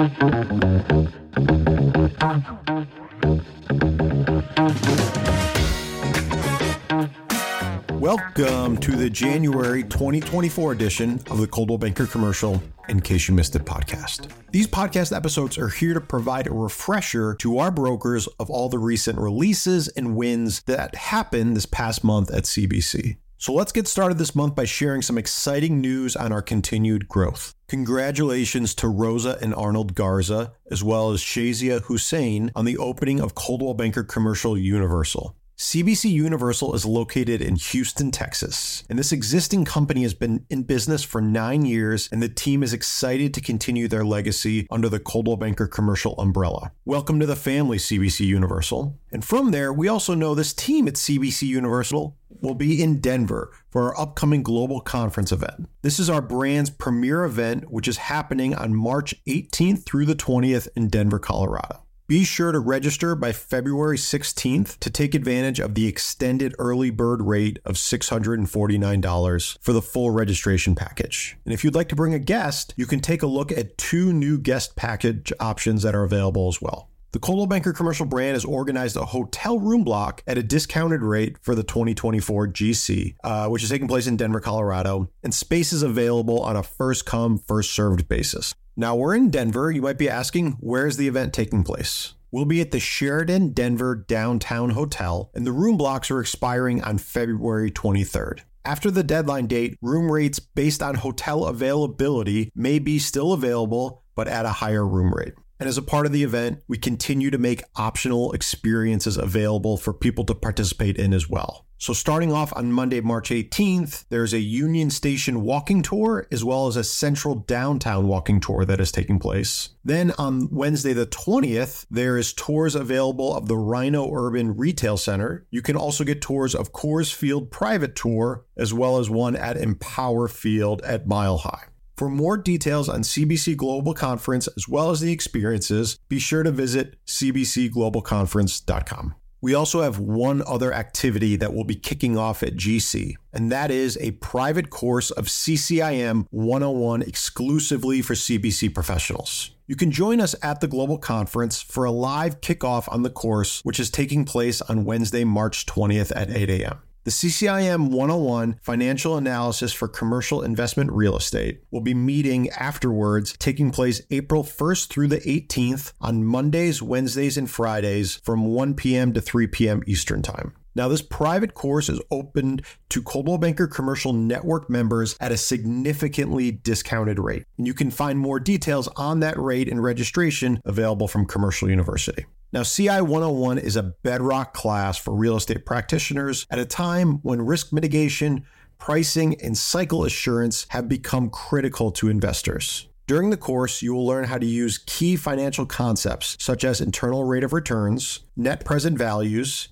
Welcome to the January 2024 edition of the Coldwell Banker Commercial in case you missed it podcast. These podcast episodes are here to provide a refresher to our brokers of all the recent releases and wins that happened this past month at CBC. So let's get started this month by sharing some exciting news on our continued growth. Congratulations to Rosa and Arnold Garza, as well as Shazia Hussein on the opening of Coldwell Banker Commercial Universal. CBC Universal is located in Houston, Texas, and this existing company has been in business for nine years, and the team is excited to continue their legacy under the Coldwell Banker commercial umbrella. Welcome to the family, CBC Universal. And from there, we also know this team at CBC Universal will be in Denver for our upcoming global conference event. This is our brand's premier event, which is happening on March 18th through the 20th in Denver, Colorado. Be sure to register by February 16th to take advantage of the extended early bird rate of $649 for the full registration package. And if you'd like to bring a guest, you can take a look at two new guest package options that are available as well. The Coldwell Banker commercial brand has organized a hotel room block at a discounted rate for the 2024 GC, uh, which is taking place in Denver, Colorado, and space is available on a first come, first served basis. Now we're in Denver. You might be asking, where's the event taking place? We'll be at the Sheraton Denver Downtown Hotel, and the room blocks are expiring on February 23rd. After the deadline date, room rates based on hotel availability may be still available, but at a higher room rate. And as a part of the event, we continue to make optional experiences available for people to participate in as well. So, starting off on Monday, March 18th, there's a Union Station walking tour as well as a Central Downtown walking tour that is taking place. Then on Wednesday, the 20th, there is tours available of the Rhino Urban Retail Center. You can also get tours of Coors Field Private Tour as well as one at Empower Field at Mile High. For more details on CBC Global Conference as well as the experiences, be sure to visit cbcglobalconference.com. We also have one other activity that will be kicking off at GC, and that is a private course of CCIM 101 exclusively for CBC professionals. You can join us at the Global Conference for a live kickoff on the course, which is taking place on Wednesday, March 20th at 8 a.m. The CCIM 101 Financial Analysis for Commercial Investment Real Estate will be meeting afterwards, taking place April 1st through the 18th on Mondays, Wednesdays, and Fridays from 1 p.m. to 3 p.m. Eastern Time. Now, this private course is opened to Coldwell Banker Commercial Network members at a significantly discounted rate. And you can find more details on that rate and registration available from Commercial University. Now, CI 101 is a bedrock class for real estate practitioners at a time when risk mitigation, pricing, and cycle assurance have become critical to investors. During the course, you will learn how to use key financial concepts such as internal rate of returns, net present values,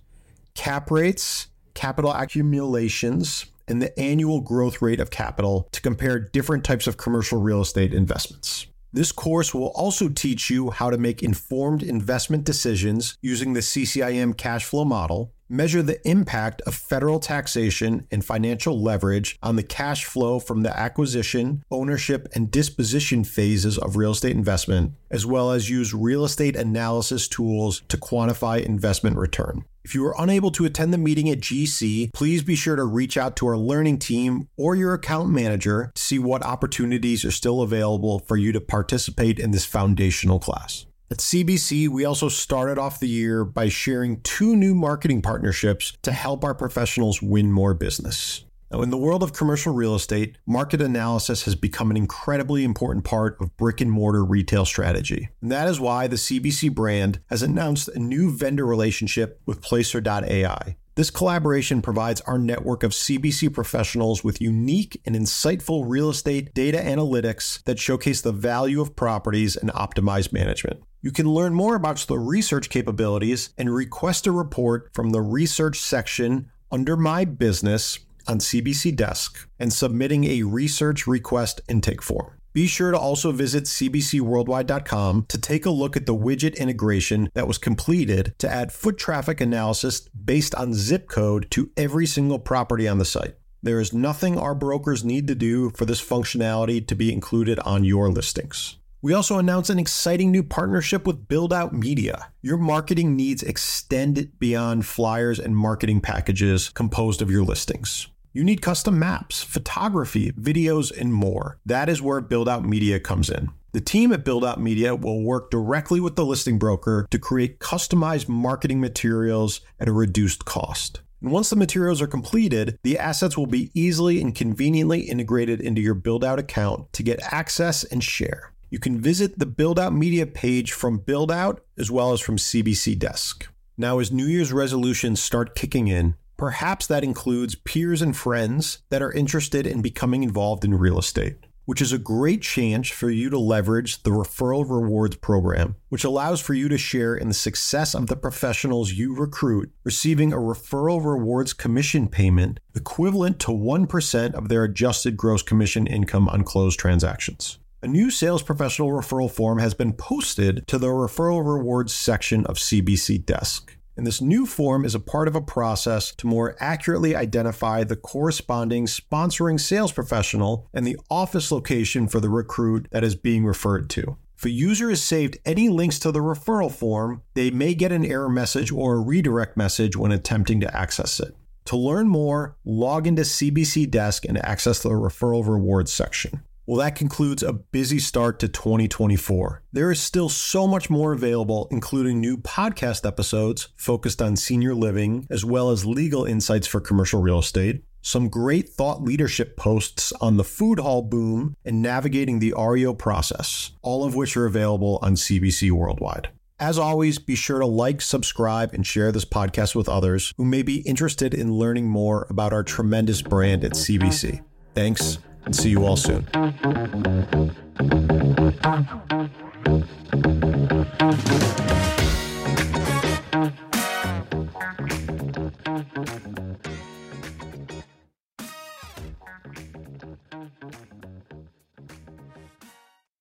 cap rates, capital accumulations, and the annual growth rate of capital to compare different types of commercial real estate investments. This course will also teach you how to make informed investment decisions using the CCIM cash flow model, measure the impact of federal taxation and financial leverage on the cash flow from the acquisition, ownership, and disposition phases of real estate investment, as well as use real estate analysis tools to quantify investment return. If you are unable to attend the meeting at GC, please be sure to reach out to our learning team or your account manager to see what opportunities are still available for you to participate in this foundational class. At CBC, we also started off the year by sharing two new marketing partnerships to help our professionals win more business. Now, in the world of commercial real estate, market analysis has become an incredibly important part of brick and mortar retail strategy. And that is why the CBC brand has announced a new vendor relationship with Placer.ai. This collaboration provides our network of CBC professionals with unique and insightful real estate data analytics that showcase the value of properties and optimize management. You can learn more about the research capabilities and request a report from the research section under My Business on CBC Desk and submitting a research request intake form. Be sure to also visit cbcworldwide.com to take a look at the widget integration that was completed to add foot traffic analysis based on zip code to every single property on the site. There is nothing our brokers need to do for this functionality to be included on your listings. We also announced an exciting new partnership with Buildout Media. Your marketing needs extend beyond flyers and marketing packages composed of your listings. You need custom maps, photography, videos, and more. That is where Buildout Media comes in. The team at Buildout Media will work directly with the listing broker to create customized marketing materials at a reduced cost. And once the materials are completed, the assets will be easily and conveniently integrated into your Buildout account to get access and share. You can visit the Buildout Media page from Buildout as well as from CBC Desk. Now, as New Year's resolutions start kicking in, perhaps that includes peers and friends that are interested in becoming involved in real estate which is a great chance for you to leverage the referral rewards program, which allows for you to share in the success of the professionals you recruit, receiving a referral rewards commission payment equivalent to 1% of their adjusted gross commission income on closed transactions. A new sales professional referral form has been posted to the referral rewards section of CBC Desk and this new form is a part of a process to more accurately identify the corresponding sponsoring sales professional and the office location for the recruit that is being referred to. If a user has saved any links to the referral form, they may get an error message or a redirect message when attempting to access it. To learn more, log into CBC Desk and access the referral rewards section. Well, that concludes a busy start to 2024. There is still so much more available, including new podcast episodes focused on senior living, as well as legal insights for commercial real estate, some great thought leadership posts on the food hall boom and navigating the REO process, all of which are available on CBC Worldwide. As always, be sure to like, subscribe, and share this podcast with others who may be interested in learning more about our tremendous brand at CBC. Thanks and see you all soon.